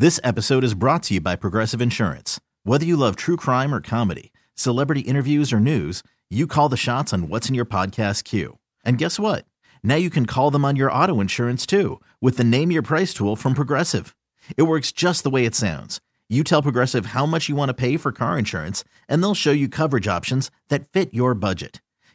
This episode is brought to you by Progressive Insurance. Whether you love true crime or comedy, celebrity interviews or news, you call the shots on what's in your podcast queue. And guess what? Now you can call them on your auto insurance too with the Name Your Price tool from Progressive. It works just the way it sounds. You tell Progressive how much you want to pay for car insurance, and they'll show you coverage options that fit your budget.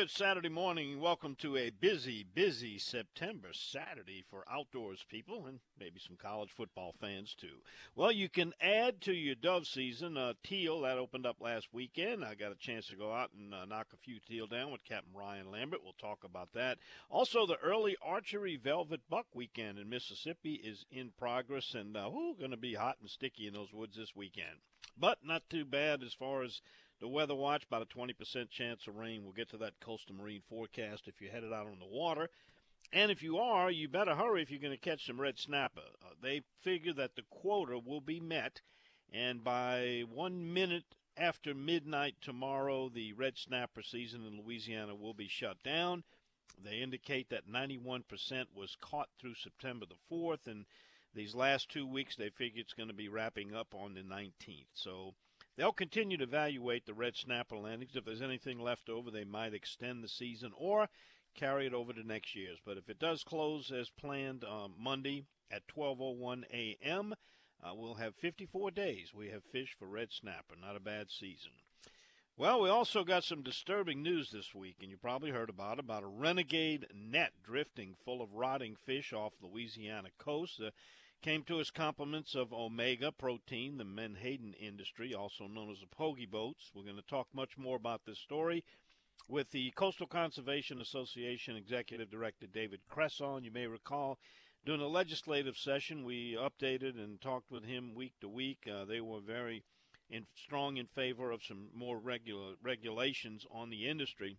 Good Saturday morning. Welcome to a busy, busy September Saturday for outdoors people and maybe some college football fans too. Well, you can add to your dove season uh, teal that opened up last weekend. I got a chance to go out and uh, knock a few teal down with Captain Ryan Lambert. We'll talk about that. Also, the early archery velvet buck weekend in Mississippi is in progress and uh, going to be hot and sticky in those woods this weekend. But not too bad as far as the weather watch, about a 20% chance of rain. We'll get to that coastal marine forecast if you're headed out on the water. And if you are, you better hurry if you're going to catch some red snapper. Uh, they figure that the quota will be met, and by one minute after midnight tomorrow, the red snapper season in Louisiana will be shut down. They indicate that 91% was caught through September the 4th, and these last two weeks they figure it's going to be wrapping up on the 19th. So They'll continue to evaluate the red snapper landings. If there's anything left over, they might extend the season or carry it over to next year's. But if it does close as planned um, Monday at 12:01 a.m., uh, we'll have 54 days. We have fish for red snapper. Not a bad season. Well, we also got some disturbing news this week, and you probably heard about it, about a renegade net drifting full of rotting fish off Louisiana coast. Uh, Came to us compliments of Omega Protein, the Menhaden industry, also known as the Pogie Boats. We're going to talk much more about this story with the Coastal Conservation Association Executive Director David Cresson. You may recall during the legislative session, we updated and talked with him week to week. Uh, they were very in, strong in favor of some more regular regulations on the industry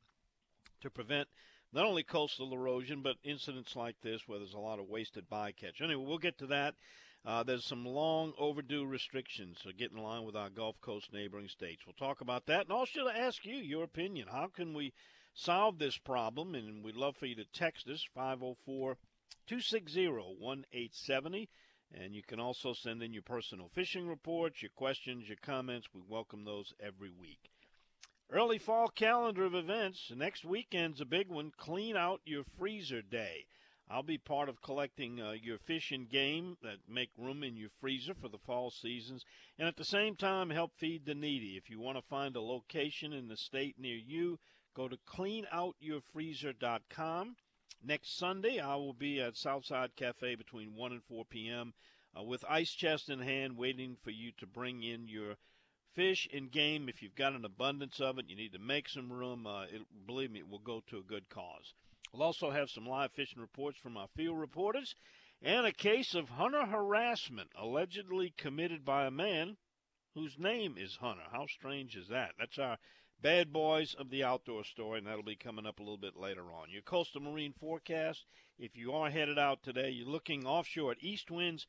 to prevent not only coastal erosion, but incidents like this where there's a lot of wasted bycatch. Anyway, we'll get to that. Uh, there's some long overdue restrictions to get in line with our Gulf Coast neighboring states. We'll talk about that. And also to ask you your opinion. How can we solve this problem? And we'd love for you to text us 504 260 1870. And you can also send in your personal fishing reports, your questions, your comments. We welcome those every week. Early fall calendar of events. Next weekend's a big one. Clean out your freezer day. I'll be part of collecting uh, your fish and game that make room in your freezer for the fall seasons, and at the same time help feed the needy. If you want to find a location in the state near you, go to cleanoutyourfreezer.com. Next Sunday, I will be at Southside Cafe between 1 and 4 p.m. Uh, with ice chest in hand, waiting for you to bring in your fish and game, if you've got an abundance of it, you need to make some room. Uh, it, believe me, it will go to a good cause. We'll also have some live fishing reports from our field reporters and a case of hunter harassment allegedly committed by a man whose name is Hunter. How strange is that? That's our bad boys of the outdoor story, and that'll be coming up a little bit later on. Your coastal marine forecast, if you are headed out today, you're looking offshore at east winds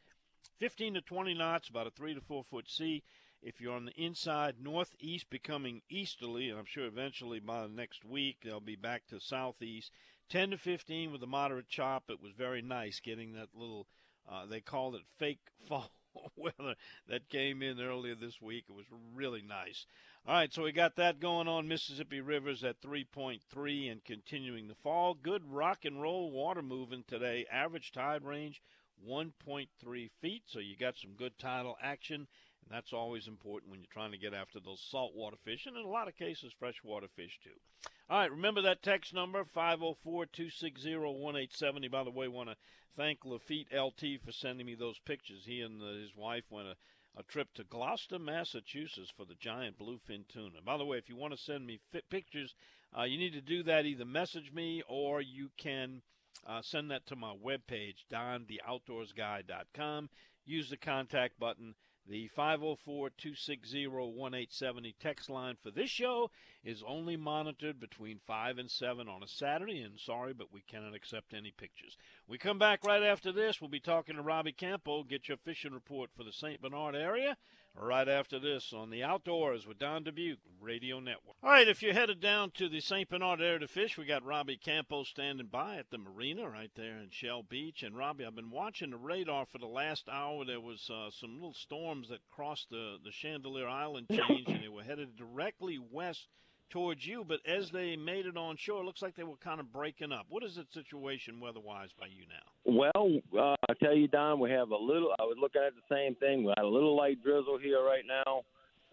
15 to 20 knots, about a 3 to 4 foot sea. If you're on the inside, northeast becoming easterly, and I'm sure eventually by the next week they'll be back to southeast. 10 to 15 with a moderate chop. It was very nice getting that little, uh, they called it fake fall, weather that came in earlier this week. It was really nice. All right, so we got that going on. Mississippi Rivers at 3.3 and continuing to fall. Good rock and roll water moving today. Average tide range 1.3 feet, so you got some good tidal action. And that's always important when you're trying to get after those saltwater fish, and in a lot of cases, freshwater fish too. All right, remember that text number, 504 260 1870. By the way, want to thank Lafitte LT for sending me those pictures. He and his wife went a a trip to Gloucester, Massachusetts for the giant bluefin tuna. By the way, if you want to send me pictures, uh, you need to do that either message me or you can uh, send that to my webpage, dontheoutdoorsguy.com. Use the contact button the 504 260 1870 text line for this show is only monitored between 5 and 7 on a Saturday, and sorry, but we cannot accept any pictures. We come back right after this. We'll be talking to Robbie Campo. Get your fishing report for the St. Bernard area right after this on the Outdoors with Don Dubuc Radio Network. All right, if you're headed down to the St. Bernard area to fish, we got Robbie Campo standing by at the marina right there in Shell Beach. And Robbie, I've been watching the radar for the last hour. There was uh, some little storms that crossed the, the Chandeleur Island change, and they were headed directly west towards you, but as they made it on shore, it looks like they were kind of breaking up. What is the situation weather-wise by you now? Well, uh, I tell you, Don, we have a little. I was looking at the same thing. We had a little light drizzle here right now.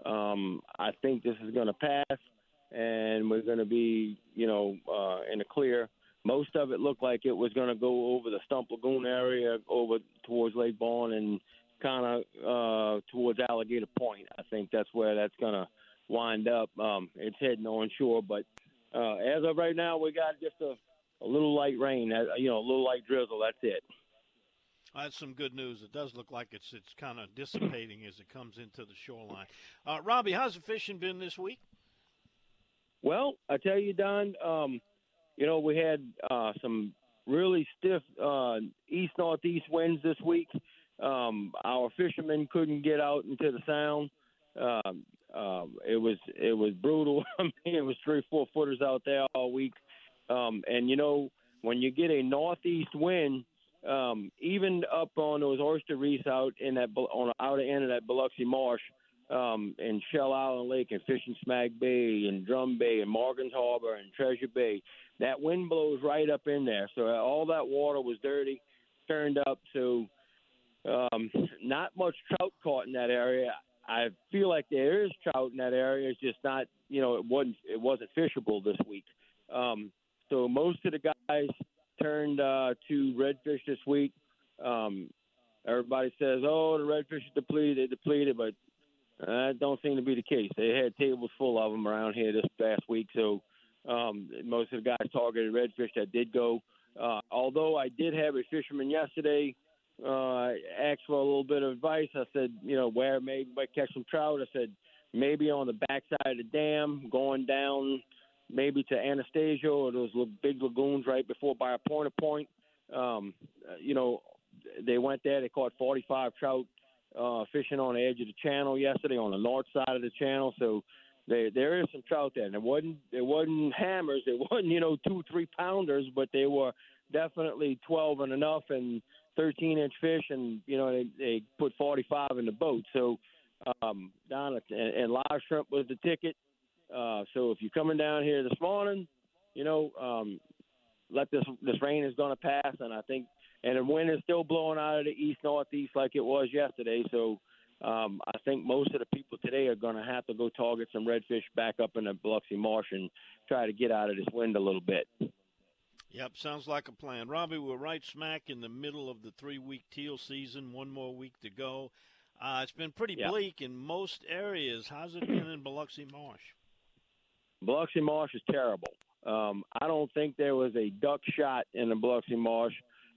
Um, I think this is going to pass, and we're going to be, you know, uh, in the clear. Most of it looked like it was going to go over the Stump Lagoon area, over towards Lake Borgne, and kind of uh, towards Alligator Point. I think that's where that's going to wind up. Um, it's heading on shore, but uh, as of right now, we got just a, a little light rain, uh, you know, a little light drizzle. That's it. That's some good news. It does look like it's it's kind of dissipating as it comes into the shoreline. Uh, Robbie, how's the fishing been this week? Well, I tell you, Don, um, you know we had uh, some really stiff uh, east northeast winds this week. Um, our fishermen couldn't get out into the sound. Um, um, it was it was brutal. I mean, it was three four footers out there all week, um, and you know when you get a northeast wind, um, even up on those oyster reefs out in that on the outer end of that Biloxi Marsh, um, in Shell Island Lake and Fishing Smack Bay and Drum Bay and Morgan's Harbor and Treasure Bay, that wind blows right up in there. So all that water was dirty, turned up. So um, not much trout caught in that area. I feel like there is trout in that area. It's just not, you know, it wasn't it wasn't fishable this week. Um, so most of the guys turned uh, to redfish this week. Um, everybody says, "Oh, the redfish is depleted, depleted," but that don't seem to be the case. They had tables full of them around here this past week. So um, most of the guys targeted redfish that did go. Uh, although I did have a fisherman yesterday uh, asked for a little bit of advice. I said, you know, where maybe might catch some trout. I said maybe on the backside of the dam, going down maybe to Anastasio or those big lagoons right before by a point point. Um, you know, they went there. They caught 45 trout uh, fishing on the edge of the channel yesterday on the north side of the channel. So there there is some trout there. And it wasn't it wasn't hammers. It wasn't you know two three pounders, but they were definitely 12 and enough and 13 inch fish, and you know they, they put 45 in the boat. So um, down at, and, and live shrimp was the ticket. Uh, so if you're coming down here this morning, you know, um, let this this rain is going to pass, and I think, and the wind is still blowing out of the east northeast like it was yesterday. So um, I think most of the people today are going to have to go target some redfish back up in the Biloxi Marsh and try to get out of this wind a little bit. Yep, sounds like a plan. Robbie, we're right smack in the middle of the three week teal season, one more week to go. Uh, it's been pretty yep. bleak in most areas. How's it been in Biloxi Marsh? Biloxi Marsh is terrible. Um, I don't think there was a duck shot in the Biloxi Marsh.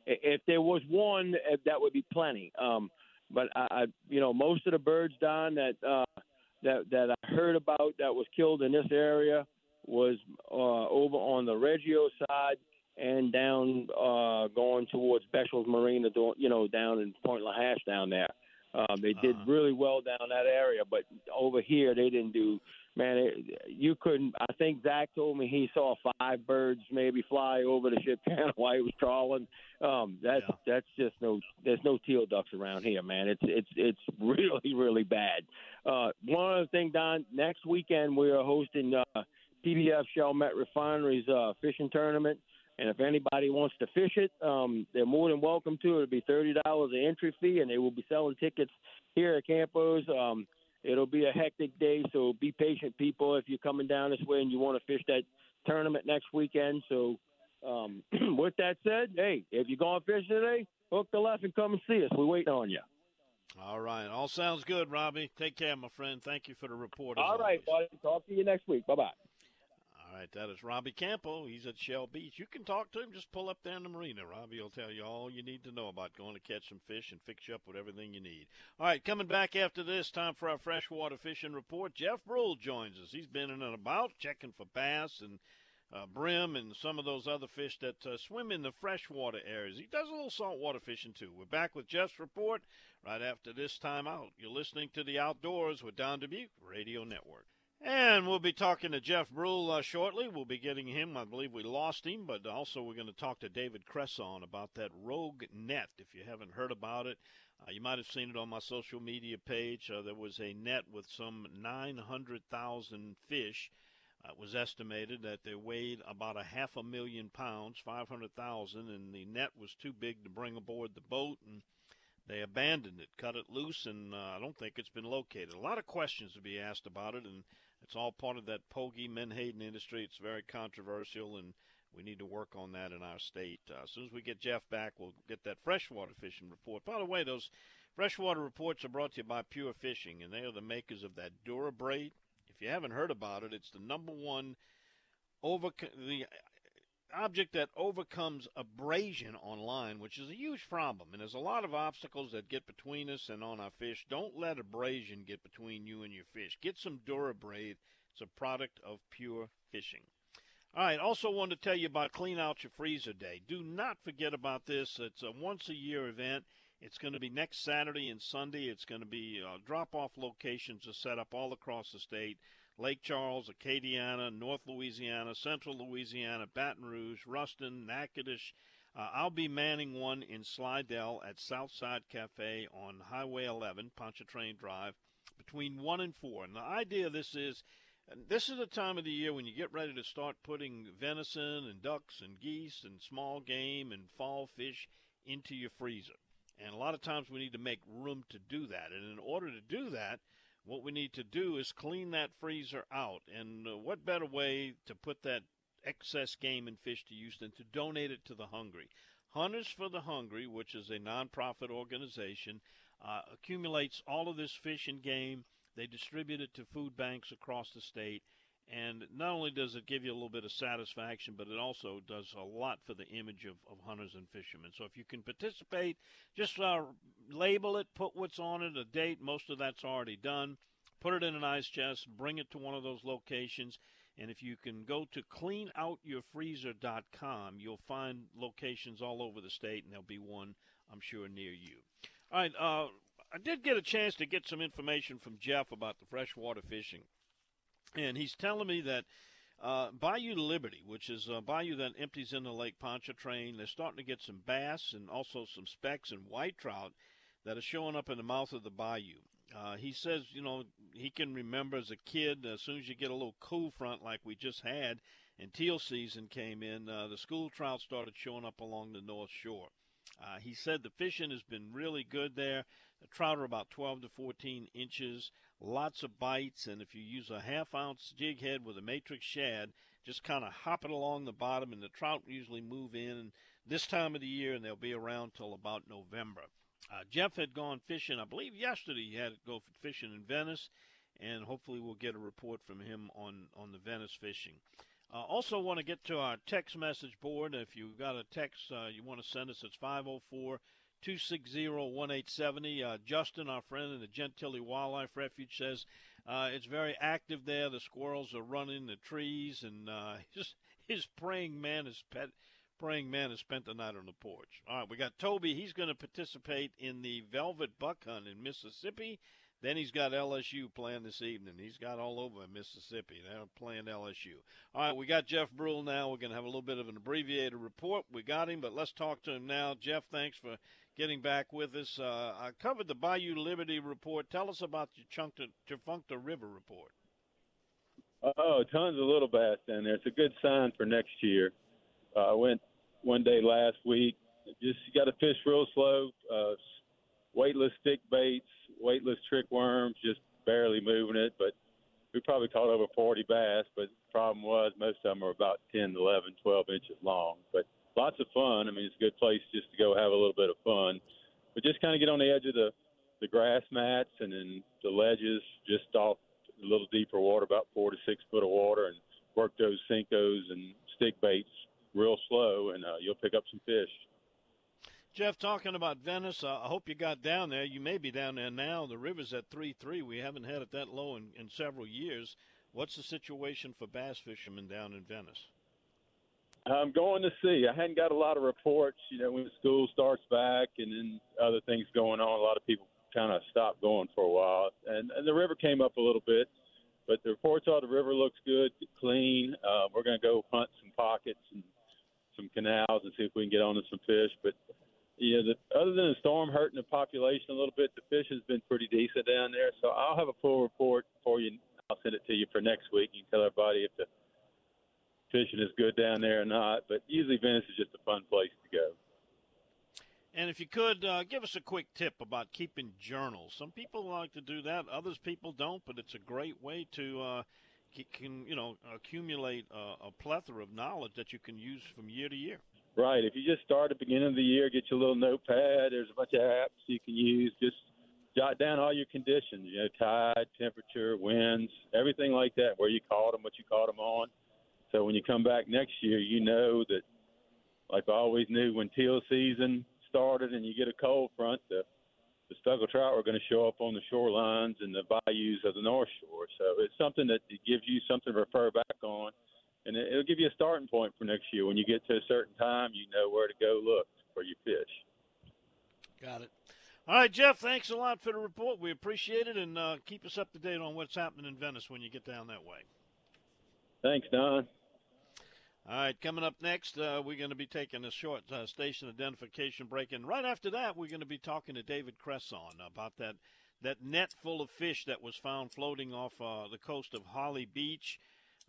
If there was one, eh, that would be plenty. Um, but I, I, you know, most of the birds, Don, that uh, that that I heard about that was killed in this area was uh, over on the Reggio side and down uh, going towards Bechel's Marina, you know, down in Point La LaHash down there. Um, they did uh-huh. really well down that area, but over here they didn't do man, it, you couldn't. I think Zach told me he saw five birds maybe fly over the ship channel while he was trawling. Um, that's Yeah. that's just no. There's no teal ducks around here, man. It's it's it's really really bad. Uh, one other thing, Don. Next weekend we are hosting uh, PBF Chalmette Refinery's uh, fishing tournament. And if anybody wants to fish it, um, they're more than welcome to. It'll be thirty dollars an entry fee, and they will be selling tickets here at Campos. Um, it'll be a hectic day, so be patient, people. If you're coming down this way and you want to fish that tournament next weekend, so um, with that said, hey, if you're going fishing today, hook the left and come and see us. We're waiting on you. All right. All sounds good, Robbie. Take care, my friend. Thank you for the report. All right, buddy. Talk to you next week. Bye bye. All right, that is Robbie Campo. He's at Shell Beach. You can talk to him. Just pull up there in the marina. Robbie will tell you all you need to know about going to catch some fish and fix you up with everything you need. All right, coming back after this, time for our freshwater fishing report. Jeff Brule joins us. He's been in and about checking for bass and uh, brim and some of those other fish that uh, swim in the freshwater areas. He does a little saltwater fishing too. We're back with Jeff's report right after this time out. You're listening to the Outdoors with Don Dubuc Radio Network. And we'll be talking to Jeff Brule uh, shortly. We'll be getting him. I believe we lost him, but also we're going to talk to David Cresson about that Rogue Net. If you haven't heard about it, uh, you might have seen it on my social media page. Uh, there was a net with some 900,000 fish. Uh, it was estimated that they weighed about a half a million pounds, 500,000, and the net was too big to bring aboard the boat, and they abandoned it, cut it loose, and uh, I don't think it's been located. A lot of questions to be asked about it, and it's all part of that Pogie Menhaden industry. It's very controversial, and we need to work on that in our state. Uh, as soon as we get Jeff back, we'll get that freshwater fishing report. By the way, those freshwater reports are brought to you by Pure Fishing, and they are the makers of that Durabraid. If you haven't heard about it, it's the number one over the object that overcomes abrasion on line, which is a huge problem. And there's a lot of obstacles that get between us and on our fish. Don't let abrasion get between you and your fish. Get some Durabraid. It's a product of pure fishing. All right, also wanted to tell you about Clean Out Your Freezer Day. Do not forget about this. It's a once a year event. It's going to be next Saturday and Sunday. It's going to be uh, drop off locations are set up all across the state. Lake Charles, Acadiana, North Louisiana, Central Louisiana, Baton Rouge, Ruston, Natchitoches. Uh, I'll be manning one in Slidell at Southside Cafe on Highway 11, Pontchartrain Drive, between 1 and 4. And the idea of this is this is the time of the year when you get ready to start putting venison and ducks and geese and small game and fall fish into your freezer. And a lot of times we need to make room to do that. And in order to do that, what we need to do is clean that freezer out. And uh, what better way to put that excess game and fish to use than to donate it to the hungry? Hunters for the Hungry, which is a nonprofit organization, uh, accumulates all of this fish and game. They distribute it to food banks across the state. And not only does it give you a little bit of satisfaction, but it also does a lot for the image of, of hunters and fishermen. So if you can participate, just uh, label it, put what's on it, a date. Most of that's already done. Put it in an ice chest, bring it to one of those locations. And if you can go to cleanoutyourfreezer.com, you'll find locations all over the state, and there'll be one, I'm sure, near you. All right. Uh, I did get a chance to get some information from Jeff about the freshwater fishing. And he's telling me that uh, Bayou Liberty, which is a bayou that empties into Lake Pontchartrain, they're starting to get some bass and also some specks and white trout that are showing up in the mouth of the bayou. Uh, he says, you know, he can remember as a kid, as soon as you get a little cool front like we just had, and teal season came in, uh, the school trout started showing up along the North Shore. Uh, he said the fishing has been really good there. The trout are about 12 to 14 inches, lots of bites, and if you use a half ounce jig head with a matrix shad, just kind of hop it along the bottom, and the trout usually move in this time of the year, and they'll be around till about November. Uh, Jeff had gone fishing, I believe yesterday he had to go fishing in Venice, and hopefully we'll get a report from him on, on the Venice fishing. Uh, also, want to get to our text message board. If you've got a text uh, you want to send us, it's 504 260 1870. Uh, Justin, our friend in the Gentilly Wildlife Refuge, says uh, it's very active there. The squirrels are running the trees, and uh, his, his praying man is pet. Praying man has spent the night on the porch. All right, we got Toby. He's going to participate in the velvet buck hunt in Mississippi. Then he's got LSU playing this evening. He's got all over Mississippi. They're playing LSU. All right, we got Jeff Brule now. We're going to have a little bit of an abbreviated report. We got him, but let's talk to him now. Jeff, thanks for getting back with us. Uh, I covered the Bayou Liberty report. Tell us about your Tchefuncte River report. Oh, tons of little bass down there. It's a good sign for next year. Uh, I went one day last week. Just got to fish real slow. Uh, weightless stick baits, weightless trick worms, just barely moving it. But we probably caught over 40 bass. But the problem was most of them are about 10, 11, 12 inches long. But lots of fun. I mean, it's a good place just to go have a little bit of fun. But just kind of get on the edge of the the grass mats and then the ledges, just off a little deeper water, about four to six foot of water, and work those Senkos and stick baits real slow, and uh, you'll pick up some fish. Jeff, talking about Venice, uh, I hope you got down there. You may be down there now. The river's at three three. We haven't had it that low in, in several years. What's the situation for bass fishermen down in Venice? I'm going to see. I hadn't got a lot of reports. You know, when school starts back and then other things going on, a lot of people kind of stopped going for a while. And, and the river came up a little bit, but the reports are the river looks good, clean. Uh, we're going to go hunt some pockets and some canals and see if we can get onto some fish. But yeah, the, other than the storm hurting the population a little bit, the fish has been pretty decent down there. So I'll have a full report for you. I'll send it to you for next week. You can tell everybody if the fishing is good down there or not. But usually Venice is just a fun place to go. And if you could uh, give us a quick tip about keeping journals. Some people like to do that, others people don't, but it's a great way to uh, can you know accumulate a, a plethora of knowledge that you can use from year to year. Right. If you just start at the beginning of the year, get your little notepad. There's a bunch of apps you can use. Just jot down all your conditions. You know, tide, temperature, winds, everything like that. Where you caught them, what you caught them on. So when you come back next year, you know that, like I always knew when teal season started and you get a cold front, the the speckled trout are going to show up on the shorelines and the bayous of the North Shore. So it's something that gives you something to refer back on and it'll give you a starting point for next year. When you get to a certain time, you know where to go look for your fish. Got it. All right, Jeff. Thanks a lot for the report. We appreciate it, and uh, keep us up to date on what's happening in Venice when you get down that way. Thanks, Don. All right, coming up next, uh, we're going to be taking a short uh, station identification break, and right after that, we're going to be talking to David Cresson about that that net full of fish that was found floating off uh, the coast of Holly Beach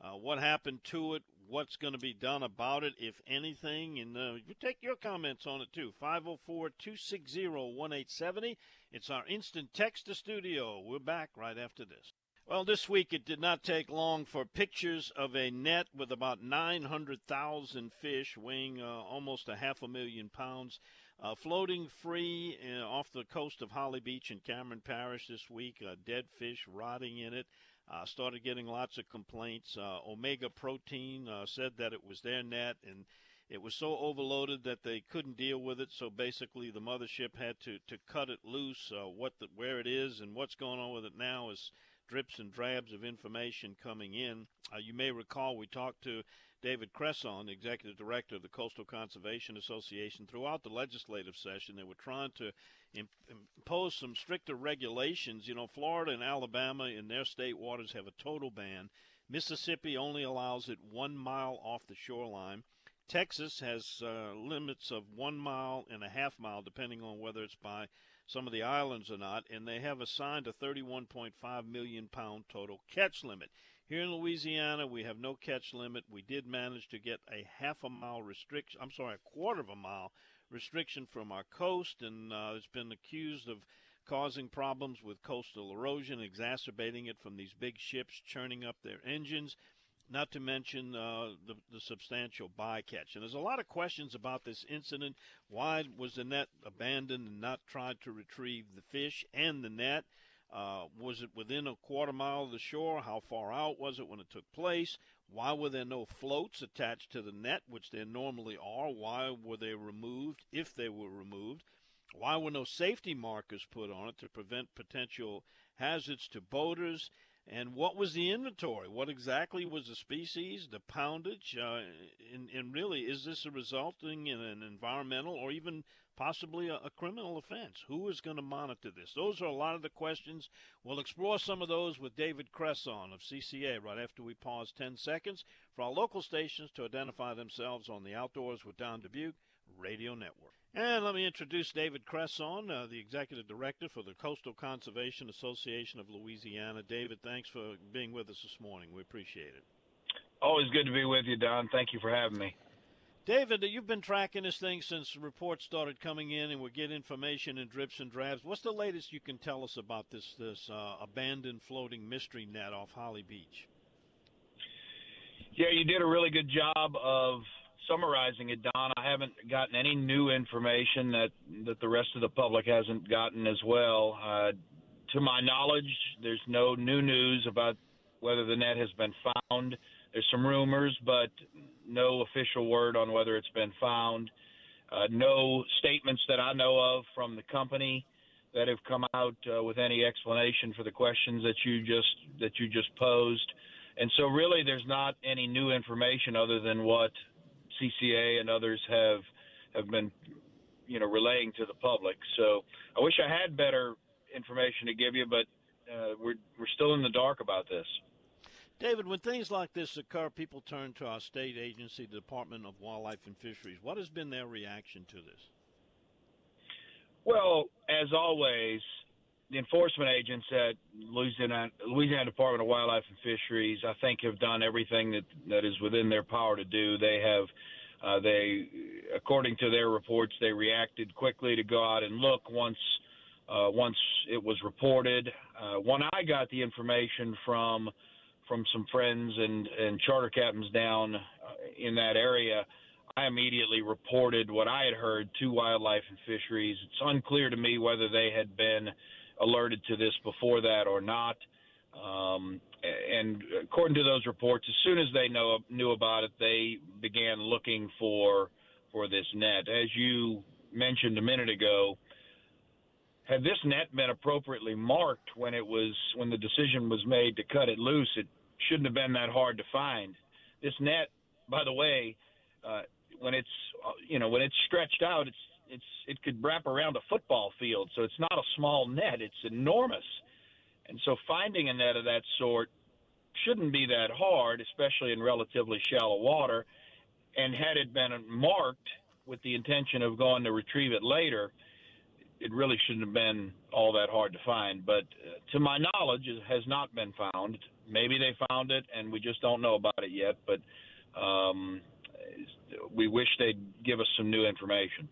uh, what happened to it, what's going to be done about it, if anything. And uh, you take your comments on it too. 504 260 1870. It's our instant text to studio. We're back right after this. Well, this week it did not take long for pictures of a net with about 900,000 fish weighing uh, almost a half a million pounds. Uh, floating free uh, off the coast of Holly Beach in Cameron Parish this week, uh, dead fish rotting in it. Uh, started getting lots of complaints. Uh, Omega Protein uh, said that it was their net and it was so overloaded that they couldn't deal with it. So basically, the mothership had to, to cut it loose. What the, where it is and what's going on with it now is drips and drabs of information coming in. Uh, you may recall we talked to David Cresson, executive director of the Coastal Conservation Association, throughout the legislative session. They were trying to impose some stricter regulations. You know, Florida and Alabama in their state waters have a total ban. Mississippi only allows it one mile off the shoreline. Texas has uh, limits of one mile and a half mile, depending on whether it's by some of the islands are not, and they have assigned a 31.5 million pound total catch limit. Here in Louisiana, we have no catch limit. We did manage to get a half a mile restriction. I'm sorry, a quarter of a mile restriction from our coast, and uh, it's been accused of causing problems with coastal erosion, exacerbating it from these big ships churning up their engines. Not to mention uh, the, the substantial bycatch. And there's a lot of questions about this incident. Why was the net abandoned and not tried to retrieve the fish and the net? Uh, was it within a quarter mile of the shore? How far out was it when it took place? Why were there no floats attached to the net, which there normally are? Why were they removed, if they were removed? Why were no safety markers put on it to prevent potential hazards to boaters? And what was the inventory? What exactly was the species, the poundage? Uh, and, and really, is this resulting in an environmental or even possibly a, a criminal offense. Who is going to monitor this? Those are a lot of the questions. We'll explore some of those with David Cresson of CCA right after we pause 10 seconds for our local stations to identify themselves on the Outdoors with Don Dubuc radio network. And let me introduce David Cresson, uh, the Executive Director for the Coastal Conservation Association of Louisiana. David, thanks for being with us this morning. We appreciate it. Always good to be with you, Don. Thank you for having me. David, you've been tracking this thing since reports started coming in, and we get information in drips and drabs. What's the latest you can tell us about this this uh, abandoned floating mystery net off Holly Beach? Yeah, you did a really good job of summarizing it, Don. I haven't gotten any new information that that the rest of the public hasn't gotten as well. Uh, to my knowledge, there's no new news about whether the net has been found. There's some rumors, but no official word on whether it's been found. Uh, no statements that I know of from the company that have come out uh, with any explanation for the questions that you just that you just posed. And so, really, there's not any new information other than what CCA and others have have been, you know, relaying to the public. So, I wish I had better information to give you, but uh, we're we're still in the dark about this. David, when things like this occur, people turn to our state agency, the Department of Wildlife and Fisheries. What has been their reaction to this? Well, as always, the enforcement agents at Louisiana, Louisiana Department of Wildlife and Fisheries, I think, have done everything that that is within their power to do. They have, uh, they, according to their reports, they reacted quickly to go out and look once uh, once it was reported. Uh, when I got the information from from some friends and, and charter captains down uh, in that area, I immediately reported what I had heard to Wildlife and Fisheries. It's unclear to me whether they had been alerted to this before that or not. Um, and according to those reports, as soon as they know, knew about it, they began looking for for this net. As you mentioned a minute ago, had this net been appropriately marked when it was when the decision was made to cut it loose, it shouldn't have been that hard to find. This net, by the way, uh, when it's uh, you know when it's stretched out, it's it's it could wrap around a football field, so it's not a small net; it's enormous. And so finding a net of that sort shouldn't be that hard, especially in relatively shallow water. And had it been marked with the intention of going to retrieve it later, it really shouldn't have been all that hard to find. But uh, to my knowledge, it has not been found. Maybe they found it, and we just don't know about it yet. But um, we wish they'd give us some new information.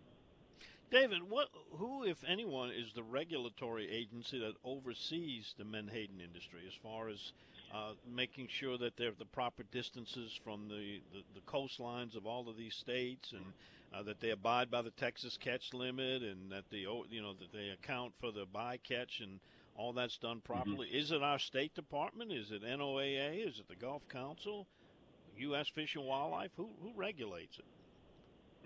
David, what, who, if anyone, is the regulatory agency that oversees the menhaden industry as far as uh, making sure that they're the proper distances from the, the, the coastlines of all of these states and uh, that they abide by the Texas catch limit and that the you know that they account for the bycatch and all that's done mm-hmm. properly. Mm-hmm. Is it our State Department? Is it NOAA? Is it the Gulf Council? U.S. Fish and Wildlife? Who who regulates it?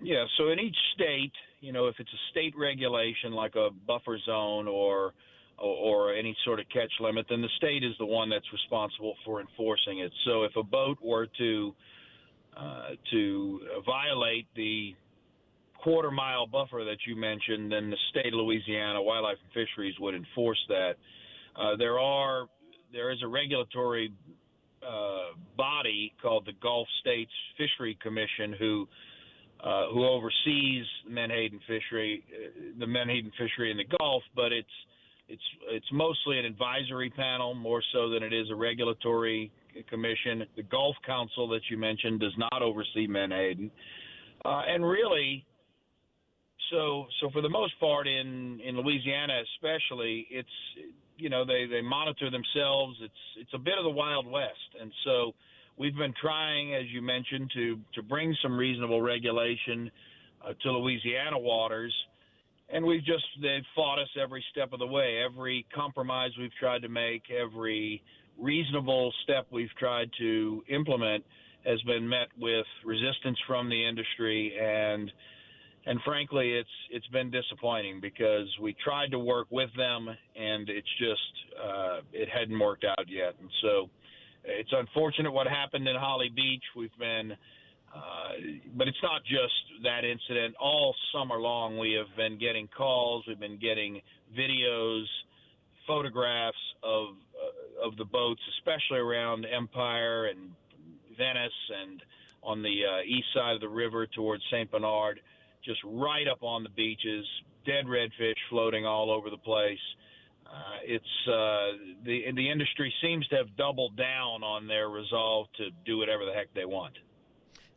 Yeah, so in each state, you know, if it's a state regulation like a buffer zone or or, any sort of catch limit, then the state is the one that's responsible for enforcing it. So if a boat were to uh, to violate the quarter mile buffer that you mentioned, then the state of Louisiana Wildlife and Fisheries would enforce that. Uh, there are there is a regulatory uh, body called the Gulf States Fishery Commission who uh, who oversees menhaden fishery, uh, the menhaden fishery in the Gulf, but it's it's it's mostly an advisory panel more so than it is a regulatory commission. The Gulf Council that you mentioned does not oversee menhaden, uh, and really, so so for the most part in in Louisiana especially it's you know they they monitor themselves. It's it's a bit of the wild west. And so we've been trying as you mentioned to to bring some reasonable regulation uh, to Louisiana waters and we've just they've fought us every step of the way every compromise we've tried to make every reasonable step we've tried to implement has been met with resistance from the industry and and frankly, it's it's been disappointing because we tried to work with them, and it's just uh, it hadn't worked out yet. And so, it's unfortunate what happened in Holly Beach. We've been Uh, but it's not just that incident. All summer long, we have been getting calls, we've been getting videos, photographs of uh, of the boats, especially around Empire and Venice and on the uh, east side of the river towards St. Bernard, just right up on the beaches, dead redfish floating all over the place. Uh, it's uh, the the industry seems to have doubled down on their resolve to do whatever the heck they want.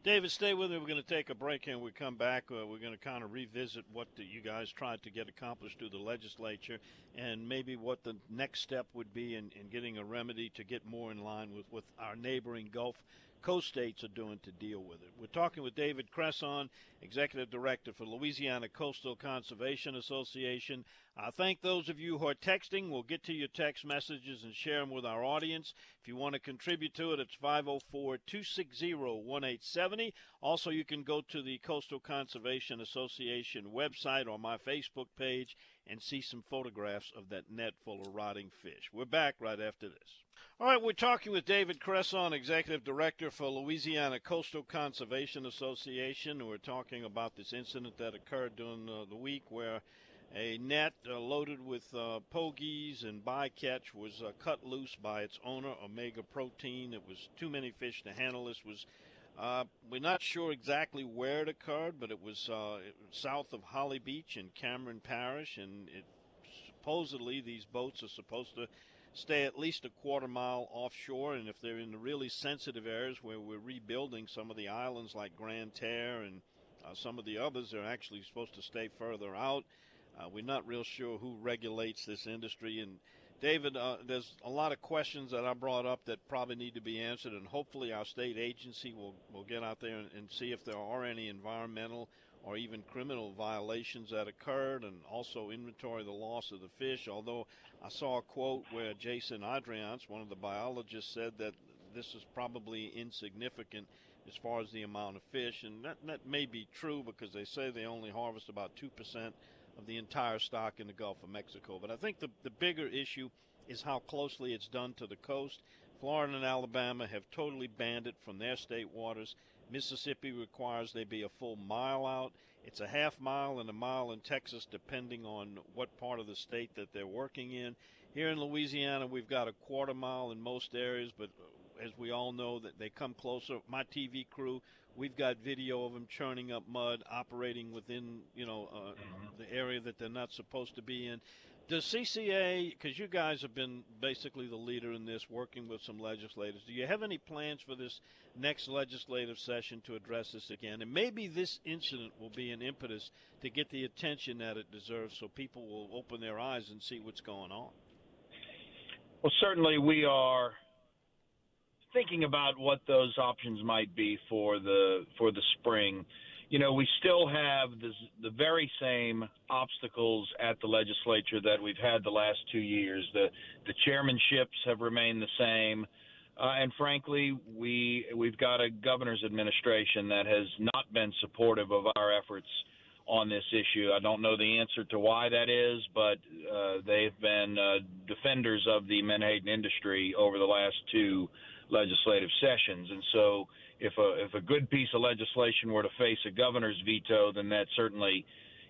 David, stay with me. We're going to take a break and we come back. Uh, we're going to kind of revisit what the, you guys tried to get accomplished through the legislature and maybe what the next step would be in, in getting a remedy to get more in line with, with our neighboring Gulf coast states are doing to deal with it. We're talking with David Cresson, Executive Director for Louisiana Coastal Conservation Association. I thank those of you who are texting. We'll get to your text messages and share them with our audience. If you want to contribute to it, it's 504 260 1870. Also, you can go to the Coastal Conservation Association website or my Facebook page and see some photographs of that net full of rotting fish. We're back right after this. All right, we're talking with David Cresson, Executive Director for Louisiana Coastal Conservation Association. We're talking about this incident that occurred during the week where a net uh, loaded with uh, pogies and bycatch was uh, cut loose by its owner, Omega Protein. It was too many fish to handle. This was uh, we're not sure exactly where it occurred, but it was uh, south of Holly Beach in Cameron Parish, and it, supposedly these boats are supposed to stay at least a quarter mile offshore, and if they're in the really sensitive areas where we're rebuilding some of the islands like Grand Terre and uh, some of the others, they're actually supposed to stay further out. Uh, we're not real sure who regulates this industry, and David, uh, there's a lot of questions that I brought up that probably need to be answered, and hopefully our state agency will, will get out there and, and see if there are any environmental or even criminal violations that occurred, and also inventory the loss of the fish. Although I saw a quote where Jason Adriance, one of the biologists, said that this is probably insignificant as far as the amount of fish, and that, that may be true because they say they only harvest about 2% of the entire stock in the Gulf of Mexico. But I think the, the bigger issue is how closely it's done to the coast. Florida and Alabama have totally banned it from their state waters. Mississippi requires they be a full mile out. It's a half mile and a mile in Texas, depending on what part of the state that they're working in. Here in Louisiana, we've got a quarter mile in most areas, but as we all know, that they come closer. My TV crew We've got video of them churning up mud, operating within you know uh, mm-hmm. the area that they're not supposed to be in. Does CCA, because you guys have been basically the leader in this, working with some legislators, do you have any plans for this next legislative session to address this again? And maybe this incident will be an impetus to get the attention that it deserves so people will open their eyes and see what's going on. Well, certainly we are thinking about what those options might be for the for the spring. You know, we still have the the very same obstacles at the legislature that we've had the last two years. The the chairmanships have remained the same, uh, and frankly, we we've got a governor's administration that has not been supportive of our efforts on this issue. I don't know the answer to why that is, but uh, they've been uh, defenders of the menhaden industry over the last two legislative sessions. And so, if a if a good piece of legislation were to face a governor's veto, then that certainly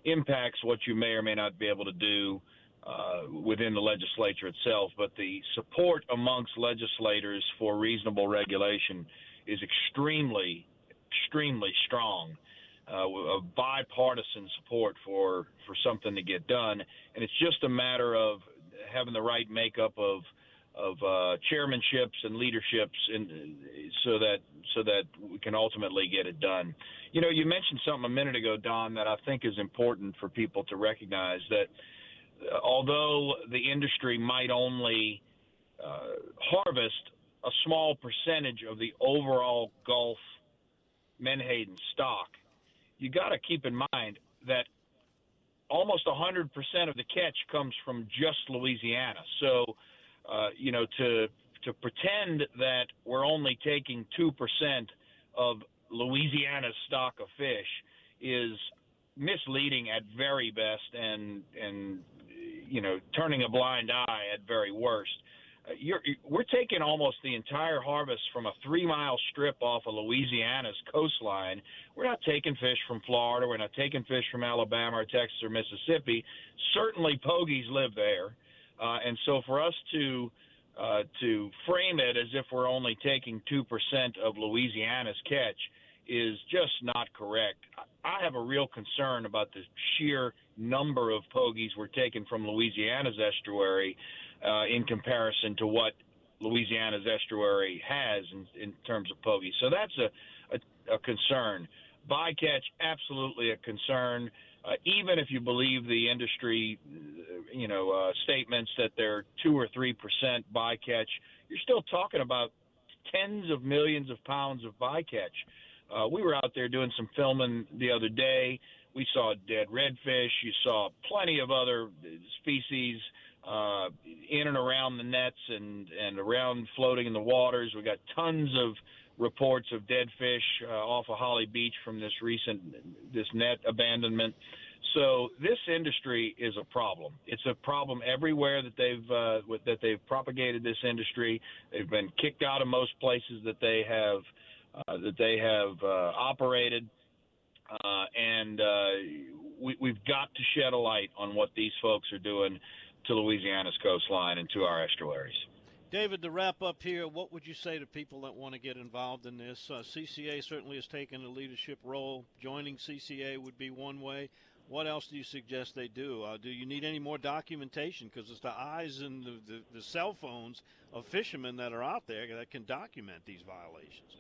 impacts what you may or may not be able to do uh, within the legislature itself. But the support amongst legislators for reasonable regulation is extremely, extremely strong. Uh, of bipartisan support for for something to get done, and it's just a matter of having the right makeup of of uh, chairmanships and leaderships, in, so that so that we can ultimately get it done. You know, you mentioned something a minute ago, Don, that I think is important for people to recognize that uh, although the industry might only uh, harvest a small percentage of the overall Gulf menhaden stock, you got to keep in mind that almost 100% of the catch comes from just Louisiana. So uh, you know, to to pretend that we're only taking two percent of Louisiana's stock of fish is misleading at very best, and and you know, turning a blind eye at very worst. you're, we're taking almost the entire harvest from a three mile strip off of Louisiana's coastline. We're not taking fish from Florida. We're not taking fish from Alabama or Texas or Mississippi. Certainly, pogies live there. Uh, and so for us to uh, to frame it as if we're only taking 2% of Louisiana's catch is just not correct. I have a real concern about the sheer number of pogies we're taking from Louisiana's estuary uh, in comparison to what Louisiana's estuary has in, in terms of pogies. So that's a, a, a concern. Bycatch, absolutely a concern. Uh, even if you believe the industry, you know, uh, statements that they're two or three percent bycatch, you're still talking about tens of millions of pounds of bycatch. Uh, we were out there doing some filming the other day. We saw dead redfish. You saw plenty of other species uh, in and around the nets and and around floating in the waters. We got tons of reports of dead fish uh, off of Holly Beach from this recent this net abandonment. So this industry is a problem. It's a problem everywhere that they've uh, that they've propagated this industry. They've been kicked out of most places that they have uh, that they have uh, operated, uh, and uh, we, we've got to shed a light on what these folks are doing to Louisiana's coastline and to our estuaries. David, to wrap up here, what would you say to people that want to get involved in this? Uh, CCA certainly has taken a leadership role. Joining CCA would be one way. What else do you suggest they do? Uh, do you need any more documentation? Because it's the eyes and the, the, the cell phones of fishermen that are out there that can document these violations.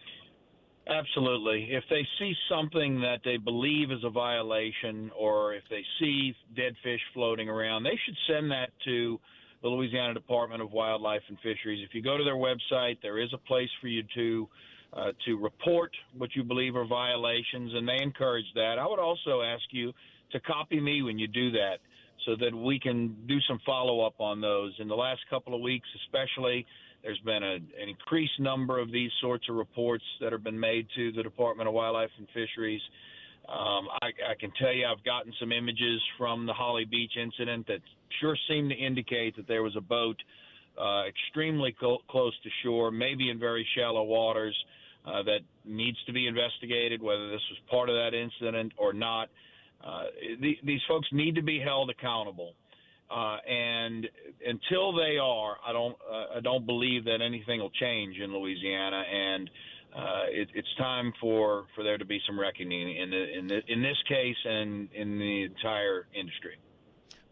Absolutely. If they see something that they believe is a violation, or if they see dead fish floating around, they should send that to the Louisiana Department of Wildlife and Fisheries. If you go to their website, there is a place for you to uh, to report what you believe are violations, and they encourage that. I would also ask you to copy me when you do that, so that we can do some follow up on those. In the last couple of weeks, especially there's been a, an increased number of these sorts of reports that have been made to the Department of Wildlife and Fisheries. Um, I, I can tell you I've gotten some images from the Holly Beach incident that sure seem to indicate that there was a boat uh, extremely co- close to shore, maybe in very shallow waters, uh, that needs to be investigated, whether this was part of that incident or not. Uh, the, these folks need to be held accountable. Uh, and until they are, I don't uh, I don't believe that anything will change in Louisiana, and uh, it, it's time for, for there to be some reckoning in the, in the, in this case and in the entire industry.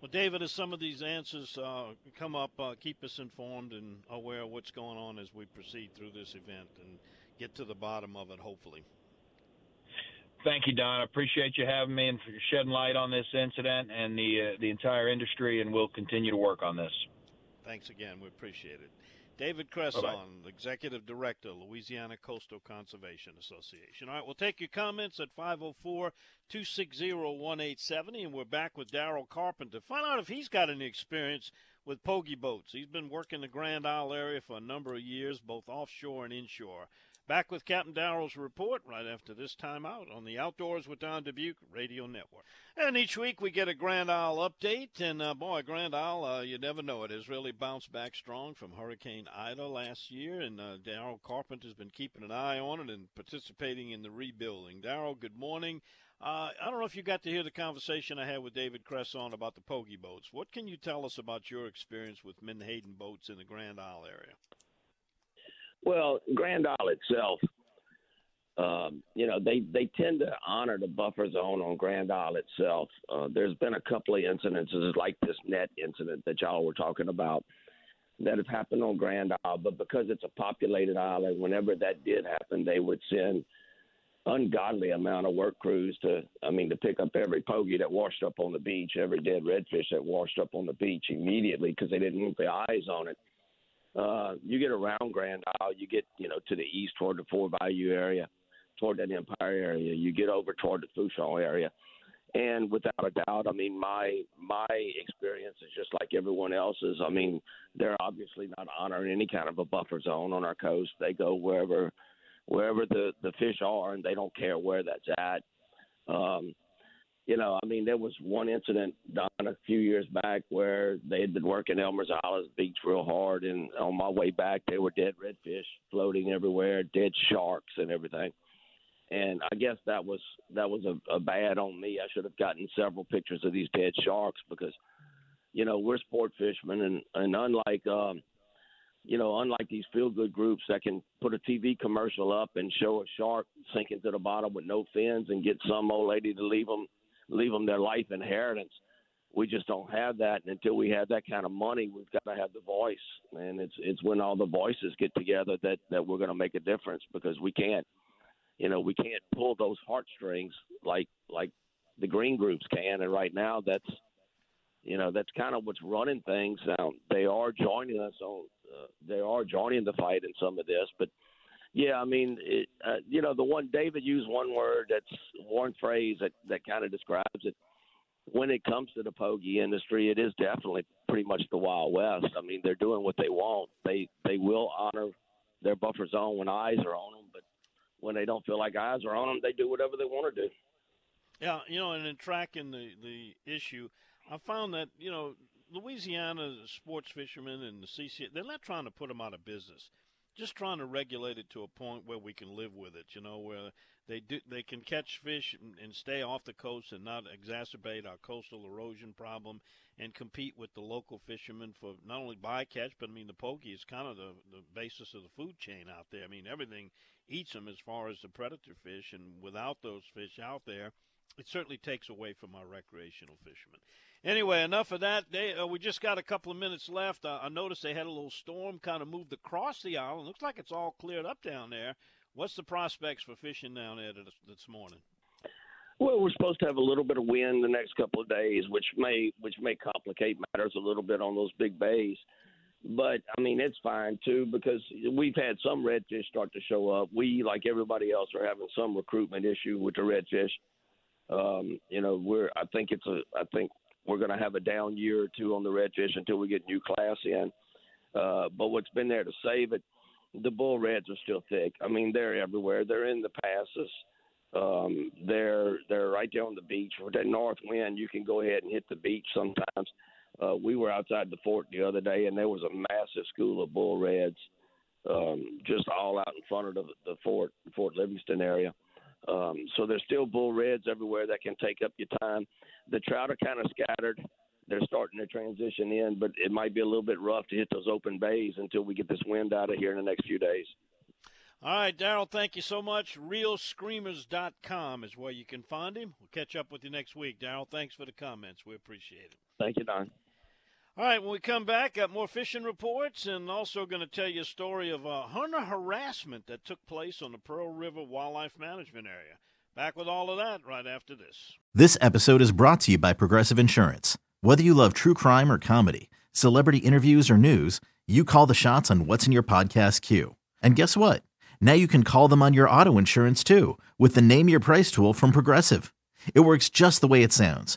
Well, David, as some of these answers uh, come up, uh, keep us informed and aware of what's going on as we proceed through this event and get to the bottom of it, hopefully. Thank you, Don. I appreciate you having me and for shedding light on this incident and the uh, the entire industry, and we'll continue to work on this. Thanks again. We appreciate it. David Cresson, Bye-bye. Executive Director, Louisiana Coastal Conservation Association. All right, we'll take your comments at 504 260 1870, and we're back with Daryl Carpenter. Find out if he's got any experience with pogie boats. He's been working the Grand Isle area for a number of years, both offshore and inshore. Back with Captain Daryl's report right after this time out on the Outdoors with Don Dubuc Radio Network. And each week we get a Grand Isle update. And uh, boy, Grand Isle, uh, you never know, it has really bounced back strong from Hurricane Ida last year. And uh, Daryl Carpenter's been keeping an eye on it and participating in the rebuilding. Daryl, good morning. Uh, I don't know if you got to hear the conversation I had with David Cresson about the pogie boats. What can you tell us about your experience with Menhaden boats in the Grand Isle area? Well, Grand Isle itself, um, you know, they they tend to honor the buffer zone on Grand Isle itself. Uh, there's been a couple of incidences like this net incident that y'all were talking about that have happened on Grand Isle, but because it's a populated island, whenever that did happen, they would send ungodly amount of work crews to, I mean, to pick up every pogie that washed up on the beach, every dead redfish that washed up on the beach immediately because they didn't want the eyes on it. Uh, you get around Grand Isle, you get you know to the east toward the Four Bayou area, toward that Empire area. You get over toward the Fourchon area, and without a doubt, I mean my my experience is just like everyone else's. I mean they're obviously not honoring any kind of a buffer zone on our coast. They go wherever wherever the the fish are, and they don't care where that's at. Um, you know, I mean, there was one incident done a few years back where they had been working Elmer's Island Beach real hard, and on my way back, there were dead redfish floating everywhere, dead sharks and everything. And I guess that was that was a, a bad on me. I should have gotten several pictures of these dead sharks because, you know, we're sport fishermen, and and unlike um, you know, unlike these feel good groups that can put a TV commercial up and show a shark sinking to the bottom with no fins and get some old lady to leave them leave them their life inheritance. We just don't have that, and until we have that kind of money, we've got to have the voice, and it's it's when all the voices get together that that we're going to make a difference because we can't, you know, we can't pull those heartstrings like like the green groups can, and right now that's you know that's kind of what's running things. Now they are joining us on uh, they are joining the fight in some of this but yeah, I mean, it, uh, you know, the one David used one word that's one phrase that that kind of describes it. When it comes to the pogie industry, it is definitely pretty much the Wild West. I mean, they're doing what they want. They they will honor their buffer zone when eyes are on them, but when they don't feel like eyes are on them, they do whatever they want to do. Yeah, you know, and in tracking the the issue, I found that you know Louisiana sports fishermen and the CC they're not trying to put them out of business just trying to regulate it to a point where we can live with it. You know, where they do they can catch fish and, and stay off the coast and not exacerbate our coastal erosion problem, and compete with the local fishermen for not only bycatch, but I mean the pogie is kind of the the basis of the food chain out there. I mean everything eats them as far as the predator fish, and without those fish out there, it certainly takes away from our recreational fishermen. Anyway, enough of that. They, uh, we just got a couple of minutes left. Uh, I noticed they had a little storm kind of moved across the island. Looks like it's all cleared up down there. What's the prospects for fishing down there this, this morning? Well, we're supposed to have a little bit of wind the next couple of days, which may which may complicate matters a little bit on those big bays. But I mean, it's fine too because we've had some redfish start to show up. We, like everybody else, are having some recruitment issue with the redfish. Um, you know, we're I think it's a I think we're going to have a down year or two on the redfish until we get new class in. Uh, but what's been there to save it, the bull reds are still thick. I mean, they're everywhere. They're in the passes. Um, they're they're right there on the beach. With that north wind, you can go ahead and hit the beach sometimes. Uh, we were outside the fort the other day, and there was a massive school of bull reds um, just all out in front of the, the fort, Fort Livingston area. Um, so there's still bull reds everywhere that can take up your time. The trout are kind of scattered. They're starting to transition in, but it might be a little bit rough to hit those open bays until we get this wind out of here in the next few days. All right, Daryl, thank you so much. ReelScreamers.com is where you can find him. We'll catch up with you next week. Daryl, thanks for the comments. We appreciate it. Thank you, Don. All right, when we come back, got more fishing reports and also going to tell you a story of a hunter harassment that took place on the Pearl River Wildlife Management Area. Back with all of that right after this. This episode is brought to you by Progressive Insurance. Whether you love true crime or comedy, celebrity interviews or news, you call the shots on what's in your podcast queue. And guess what? Now you can call them on your auto insurance too with the Name Your Price tool from Progressive. It works just the way it sounds